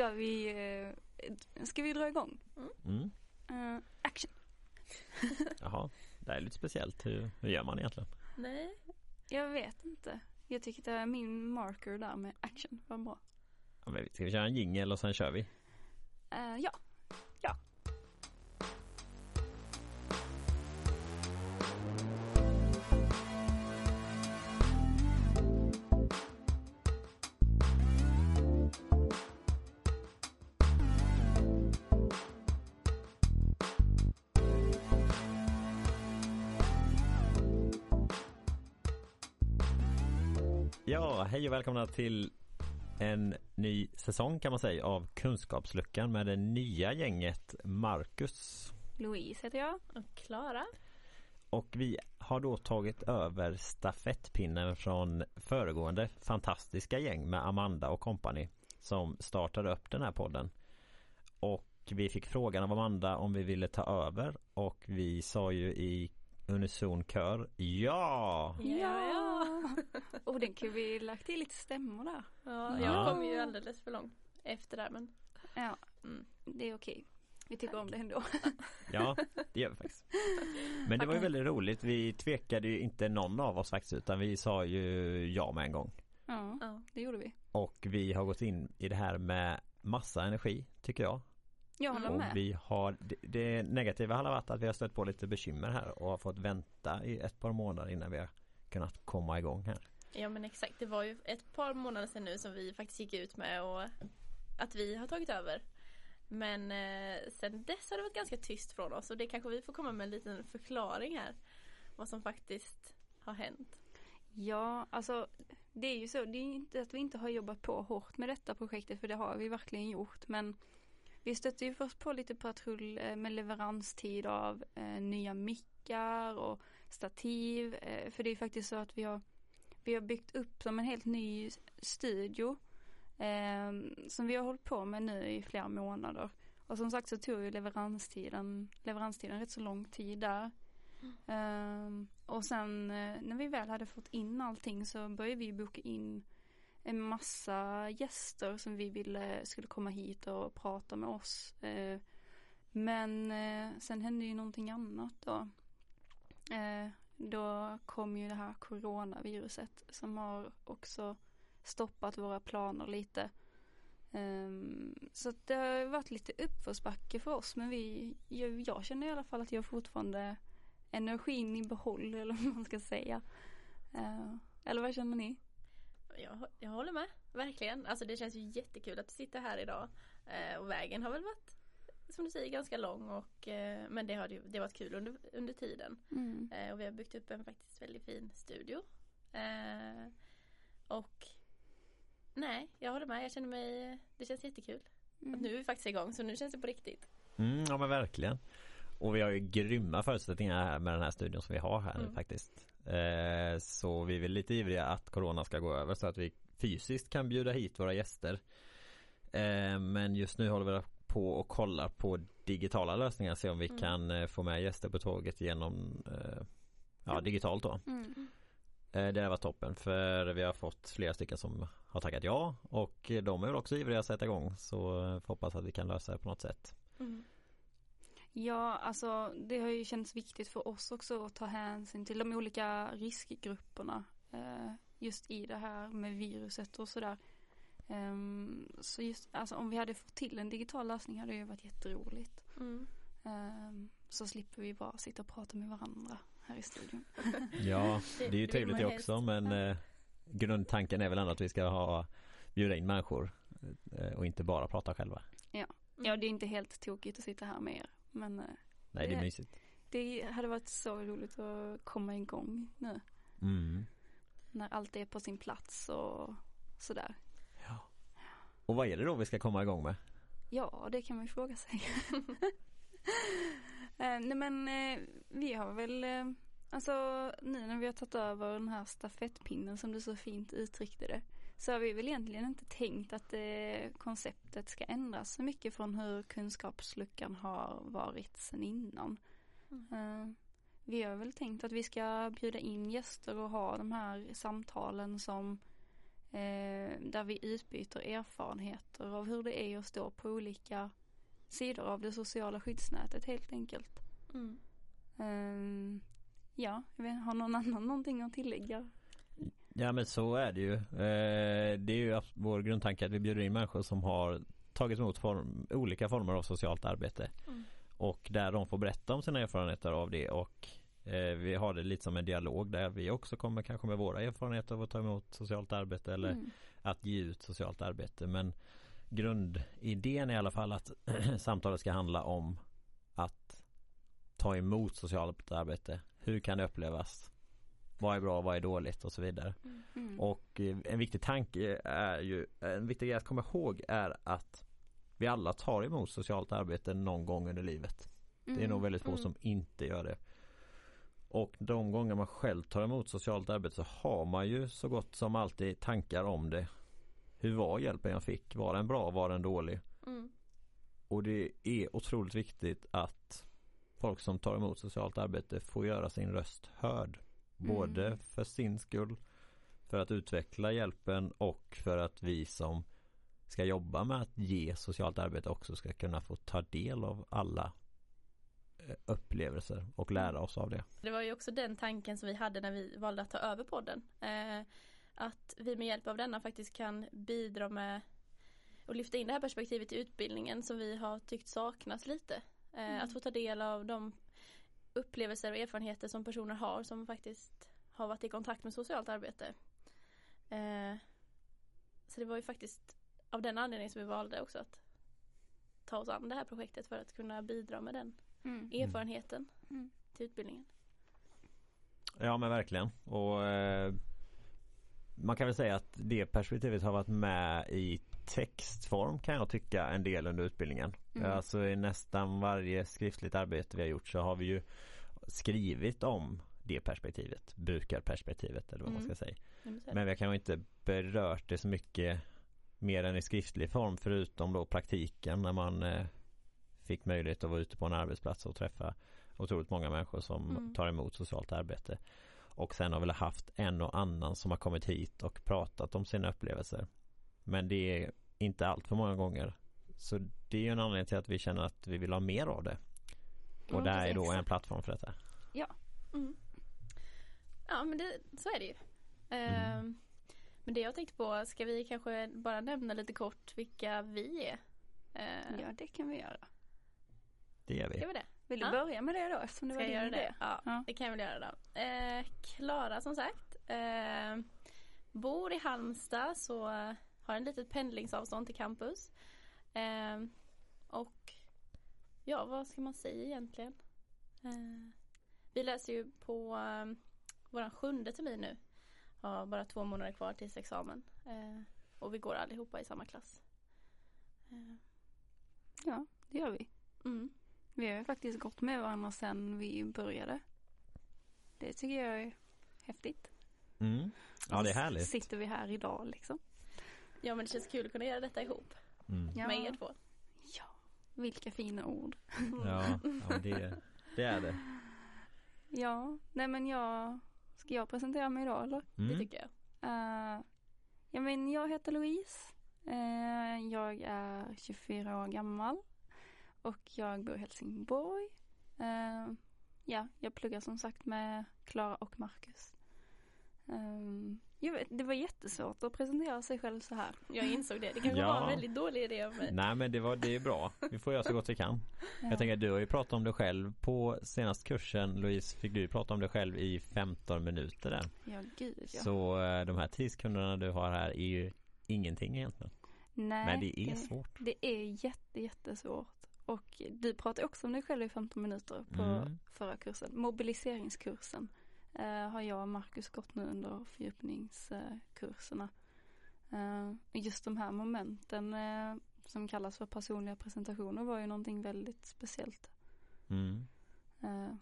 Ska vi, eh, ska vi dra igång? Mm. Uh, action! Jaha, det är lite speciellt. Hur, hur gör man egentligen? Nej. Jag vet inte. Jag tyckte att min marker där med action var bra. Ja, men ska vi köra en jingel och sen kör vi? Uh, ja. Ja. Ja, hej och välkomna till en ny säsong kan man säga av Kunskapsluckan med det nya gänget Marcus. Louise heter jag. Och Klara. Och vi har då tagit över stafettpinnen från föregående fantastiska gäng med Amanda och kompani som startade upp den här podden. Och vi fick frågan av Amanda om vi ville ta över och vi sa ju i unison kör ja! Ja! Och den kunde vi lagt till lite stämmor där. Ja, Ja. jag kom ju alldeles för långt efter där men Ja, mm. det är okej. Vi tycker om det ändå. Ja, det gör vi faktiskt. Men det var ju väldigt roligt. Vi tvekade ju inte någon av oss faktiskt utan vi sa ju ja med en gång. Ja, ja. det gjorde vi. Och vi har gått in i det här med massa energi tycker jag. Jag håller Och med. vi har, det, det negativa har varit att vi har stött på lite bekymmer här och har fått vänta i ett par månader innan vi har kunnat komma igång här. ja men exakt det var ju ett par månader sedan nu som vi faktiskt gick ut med och att vi har tagit över. Men eh, sen dess har det varit ganska tyst från oss och det kanske vi får komma med en liten förklaring här. Vad som faktiskt har hänt. Ja, alltså det är ju så. Det är inte att vi inte har jobbat på hårt med detta projektet för det har vi verkligen gjort. Men vi stötte ju först på lite patrull eh, med leveranstid av eh, nya mickar och stativ. Eh, för det är faktiskt så att vi har, vi har byggt upp som en helt ny studio. Eh, som vi har hållit på med nu i flera månader. Och som sagt så tog ju leveranstiden, leveranstiden rätt så lång tid där. Ehm, och sen när vi väl hade fått in allting så började vi boka in en massa gäster som vi ville skulle komma hit och prata med oss. Eh, men eh, sen hände ju någonting annat då. Eh, då kom ju det här coronaviruset som har också stoppat våra planer lite. Ehm, så att det har varit lite uppförsbacke för oss men vi, jag, känner i alla fall att jag fortfarande energin i behåll eller vad man ska säga. Eller vad känner ni? Jag, jag håller med, verkligen. Alltså det känns ju jättekul att sitta här idag. Eh, och vägen har väl varit, som du säger, ganska lång och eh, men det har ju det har varit kul under, under tiden. Mm. Eh, och vi har byggt upp en faktiskt väldigt fin studio. Eh, och nej, jag håller med. Jag känner mig, det känns jättekul. Mm. Att nu är vi faktiskt igång så nu känns det på riktigt. Mm, ja men verkligen. Och vi har ju grymma förutsättningar här med den här studion som vi har här nu Mm. faktiskt. Eh, så vi är väl lite ivriga att Corona ska gå över så att vi fysiskt kan bjuda hit våra gäster. Eh, men just nu håller vi på och kollar på digitala lösningar se om vi Mm. kan eh, få med gäster på tåget genom eh, ja, digitalt då. Mm. Det var toppen för vi har fått flera stycken som har tackat ja och de är väl också ivriga att sätta igång så får hoppas att vi kan lösa det på något sätt. Mm. Ja, alltså det har ju känts viktigt för oss också att ta hänsyn till de olika riskgrupperna eh, just i det här med viruset och sådär. Ehm, så just, alltså om vi hade fått till en digital lösning hade det ju varit jätteroligt. Mm. Ehm, så slipper vi bara sitta och prata med varandra här i studion. Ja, det är ju trevligt det också men eh, grundtanken är väl ändå att vi ska ha bjuda in människor eh, och inte bara prata själva. Ja, det är inte helt tokigt att sitta här med er. Men eh, Nej, det är mysigt. det hade varit så roligt att komma igång nu. Mm. När allt är på sin plats och sådär. Och vad är det då vi ska komma igång med? Ja, det kan man ju fråga sig. eh, nej men eh, vi har väl, alltså nu när vi har tagit över den här stafettpinnen som du så fint uttryckte det. Så har vi väl egentligen inte tänkt att eh, konceptet ska ändras så mycket från hur kunskapsluckan har varit sedan innan. Eh, vi har väl tänkt att vi ska bjuda in gäster och ha de här samtalen som Eh, där vi utbyter erfarenheter av hur det är att stå på olika sidor av det sociala skyddsnätet helt enkelt. Mm. Eh, ja, har någon annan någonting att tillägga? Ja men så är det ju. Eh, det är ju vår grundtanke att vi bjuder in människor som har tagit emot form, olika former av socialt arbete. Mm. Och där de får berätta om sina erfarenheter av det och eh, vi har det lite som en dialog där vi också kommer kanske med våra erfarenheter av att ta emot socialt arbete eller Mm. att ge ut socialt arbete. Men grundidén är i alla fall att samtalet ska handla om att ta emot socialt arbete. Hur kan det upplevas? Vad är bra, vad är dåligt och så vidare. Mm. Och eh, en viktig tanke är ju, en viktig grej att komma ihåg är att vi alla tar emot socialt arbete någon gång under livet. Det är Mm. nog väldigt få Mm. som inte gör det. Och de gånger man själv tar emot socialt arbete så har man ju så gott som alltid tankar om det. Hur var hjälpen jag fick? Var den bra? Var den dålig? Mm. Och det är otroligt viktigt att folk som tar emot socialt arbete får göra sin röst hörd. Både Mm. för sin skull, för att utveckla hjälpen och för att vi som ska jobba med att ge socialt arbete också ska kunna få ta del av alla eh, upplevelser och lära oss av det. Det var ju också den tanken som vi hade när vi valde att ta över podden. Eh, att vi med hjälp av denna faktiskt kan bidra med och lyfta in det här perspektivet i utbildningen som vi har tyckt saknas lite. Eh, Mm. Att få ta del av de upplevelser och erfarenheter som personer har som faktiskt har varit i kontakt med socialt arbete. Eh, så det var ju faktiskt av den anledningen som vi valde också att ta oss an det här projektet för att kunna bidra med den Mm. erfarenheten Mm. till utbildningen. Ja men verkligen. Och eh, Man kan väl säga att det perspektivet har varit med i textform kan jag tycka en del under utbildningen. Mm. Alltså i nästan varje skriftligt arbete vi har gjort så har vi ju skrivit om det perspektivet. Brukarperspektivet eller vad man Mm. ska säga. Men så är det. Men vi har kanske inte berört det så mycket mer än i skriftlig form förutom då praktiken när man eh, fick möjlighet att vara ute på en arbetsplats och träffa otroligt många människor som Mm. tar emot socialt arbete. Och sen har vi haft en och annan som har kommit hit och pratat om sina upplevelser. Men det är inte allt för många gånger. Så det är ju en anledning till att vi känner att vi vill ha mer av det. Och Ja, det här är då en plattform för detta. Mm. Ja men det, så är det ju. Mm. Ehm, men det jag tänkte på, ska vi kanske bara nämna lite kort vilka vi är? Ehm, Ja, det kan vi göra. Det gör vi. Ska vi det? Vill du Ja. börja med det då eftersom det Ska var din göra idé? det? Ja, Ja. det kan jag väl göra då. Eh, Klara som sagt. Eh, bor i Halmstad så har en litet pendlingsavstånd till campus. Eh, och ja, vad ska man säga egentligen? Eh, vi läser ju på eh, våran sjunde termin nu. Har bara två månader kvar tills examen. Eh, och vi går allihopa i samma klass. Eh, ja, det gör vi. mm. Vi har ju faktiskt gått med varandra sedan vi började. Det tycker jag är häftigt. Mm. Ja det är Så härligt. Sitter vi här idag liksom. Ja men det känns kul att kunna göra detta ihop Mm. Ja. med er två. Ja, vilka fina ord. Ja, ja men det, det är det. Ja, nej men jag, ska jag presentera mig idag eller? Det Mm. tycker jag. Uh, ja men jag heter Louise. Eh, jag är 24 år gammal. Och jag bor i Helsingborg. Eh, ja, jag pluggar som sagt med Klara och Marcus. Eh, jag vet, det var jättesvårt att presentera sig själv så här. Jag insåg det. Det kanske Ja. var en väldigt dålig idé av mig. Nej men det, var, det är bra. Vi får göra så gott vi kan. Ja. Jag tänker att du har ju pratat om dig själv på senaste kursen Louise fick du prata om dig själv i 15 minuter där. Ja, gud ja. Så eh, de här 10 sekunderna du har här är ju ingenting egentligen. Nej, Men det är svårt. Det är jätte, jättesvårt. Och du pratade också om dig själv i 15 minuter på Mm. förra kursen. Mobiliseringskursen har jag och Marcus gått nu under fördjupningskurserna. Eh, just de här momenten eh, som kallas för personliga presentationer var ju någonting väldigt speciellt. Mm. Eh,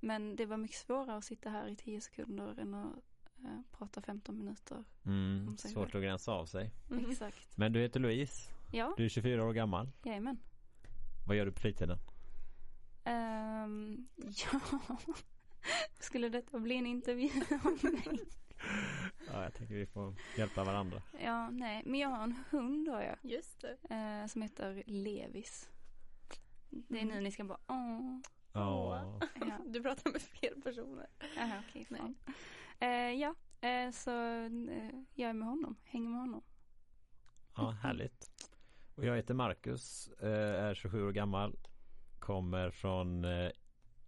men det var mycket svårare att sitta här i 10 sekunder än att eh, prata 15 minuter. Mm. Om sig Svårt att gränsa av sig. Mhm. Exakt. Men du heter Louise. Ja, Du är 24 år gammal. jajamän. Vad gör du på fritiden? Ehm, ja, skulle detta bli en intervju om mig? Ja, jag tänker vi får hjälpa varandra. Ja, nej, men jag har en hund har jag. Just det. Eh, som heter Levis. Det är Mm. nu ni ska bara åh. Ja. Ja, Du pratar med fel personer. Aha, okej, fan. Eh, ja, eh, så eh, jag är med honom, hänger med honom. ja, härligt. Och jag heter Marcus, eh, är 27 år gammal. Kommer från eh,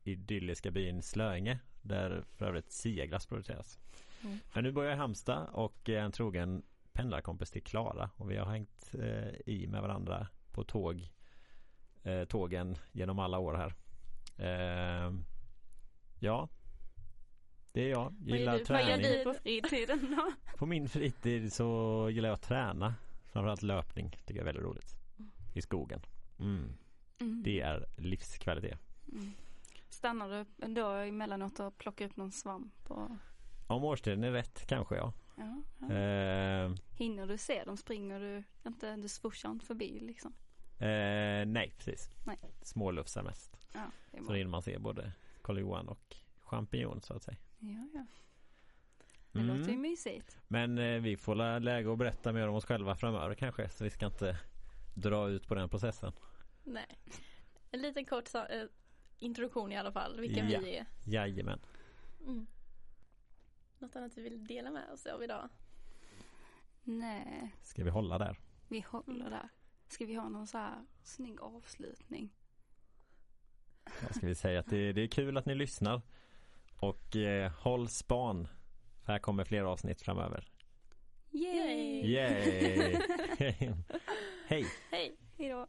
idylliska byn Slöinge där för övrigt Siaglass produceras. Mm. Men nu bor jag i Halmstad och är en trogen pendlarkompis till Klara och vi har hängt eh, i med varandra på tåg eh, tågen genom alla år här. Eh, ja, det är jag. Gillar du? Vad gör träning. du? på fritiden då? På min fritid så gillar jag att träna. Framförallt löpning tycker jag är väldigt roligt. I skogen. Mm. Mm. Det är livskvalitet. Mm. Stannar du då emellanåt och plockar upp någon svamp? Och, Om årstiden är rätt kanske ja. ja, ja. Eh, Hinner du se dem? Springer du inte? Du swooshar inte förbi liksom? eh, nej precis. Nej. Smålufsar mest. Ja, det Så hinner man se både Karl Johan och champinjon så att säga. Ja, ja. Det Mm. låter ju mysigt. Men eh, vi får läge att berätta mer om oss själva framöver kanske. Så vi ska inte dra ut på den processen. Nej. En liten kort sa- eh, introduktion i alla fall. Vilka Ja. vi är. Jajamän. Mm. Något annat vi vill dela med oss av idag? Nej, Ska vi hålla där? vi håller där. Ska vi ha någon så här snygg avslutning? Ja, ska vi säga att det, det är kul att ni lyssnar. Och eh, håll span. För här kommer fler avsnitt framöver. Yay! Yay! Hej! Hej! Hejdå!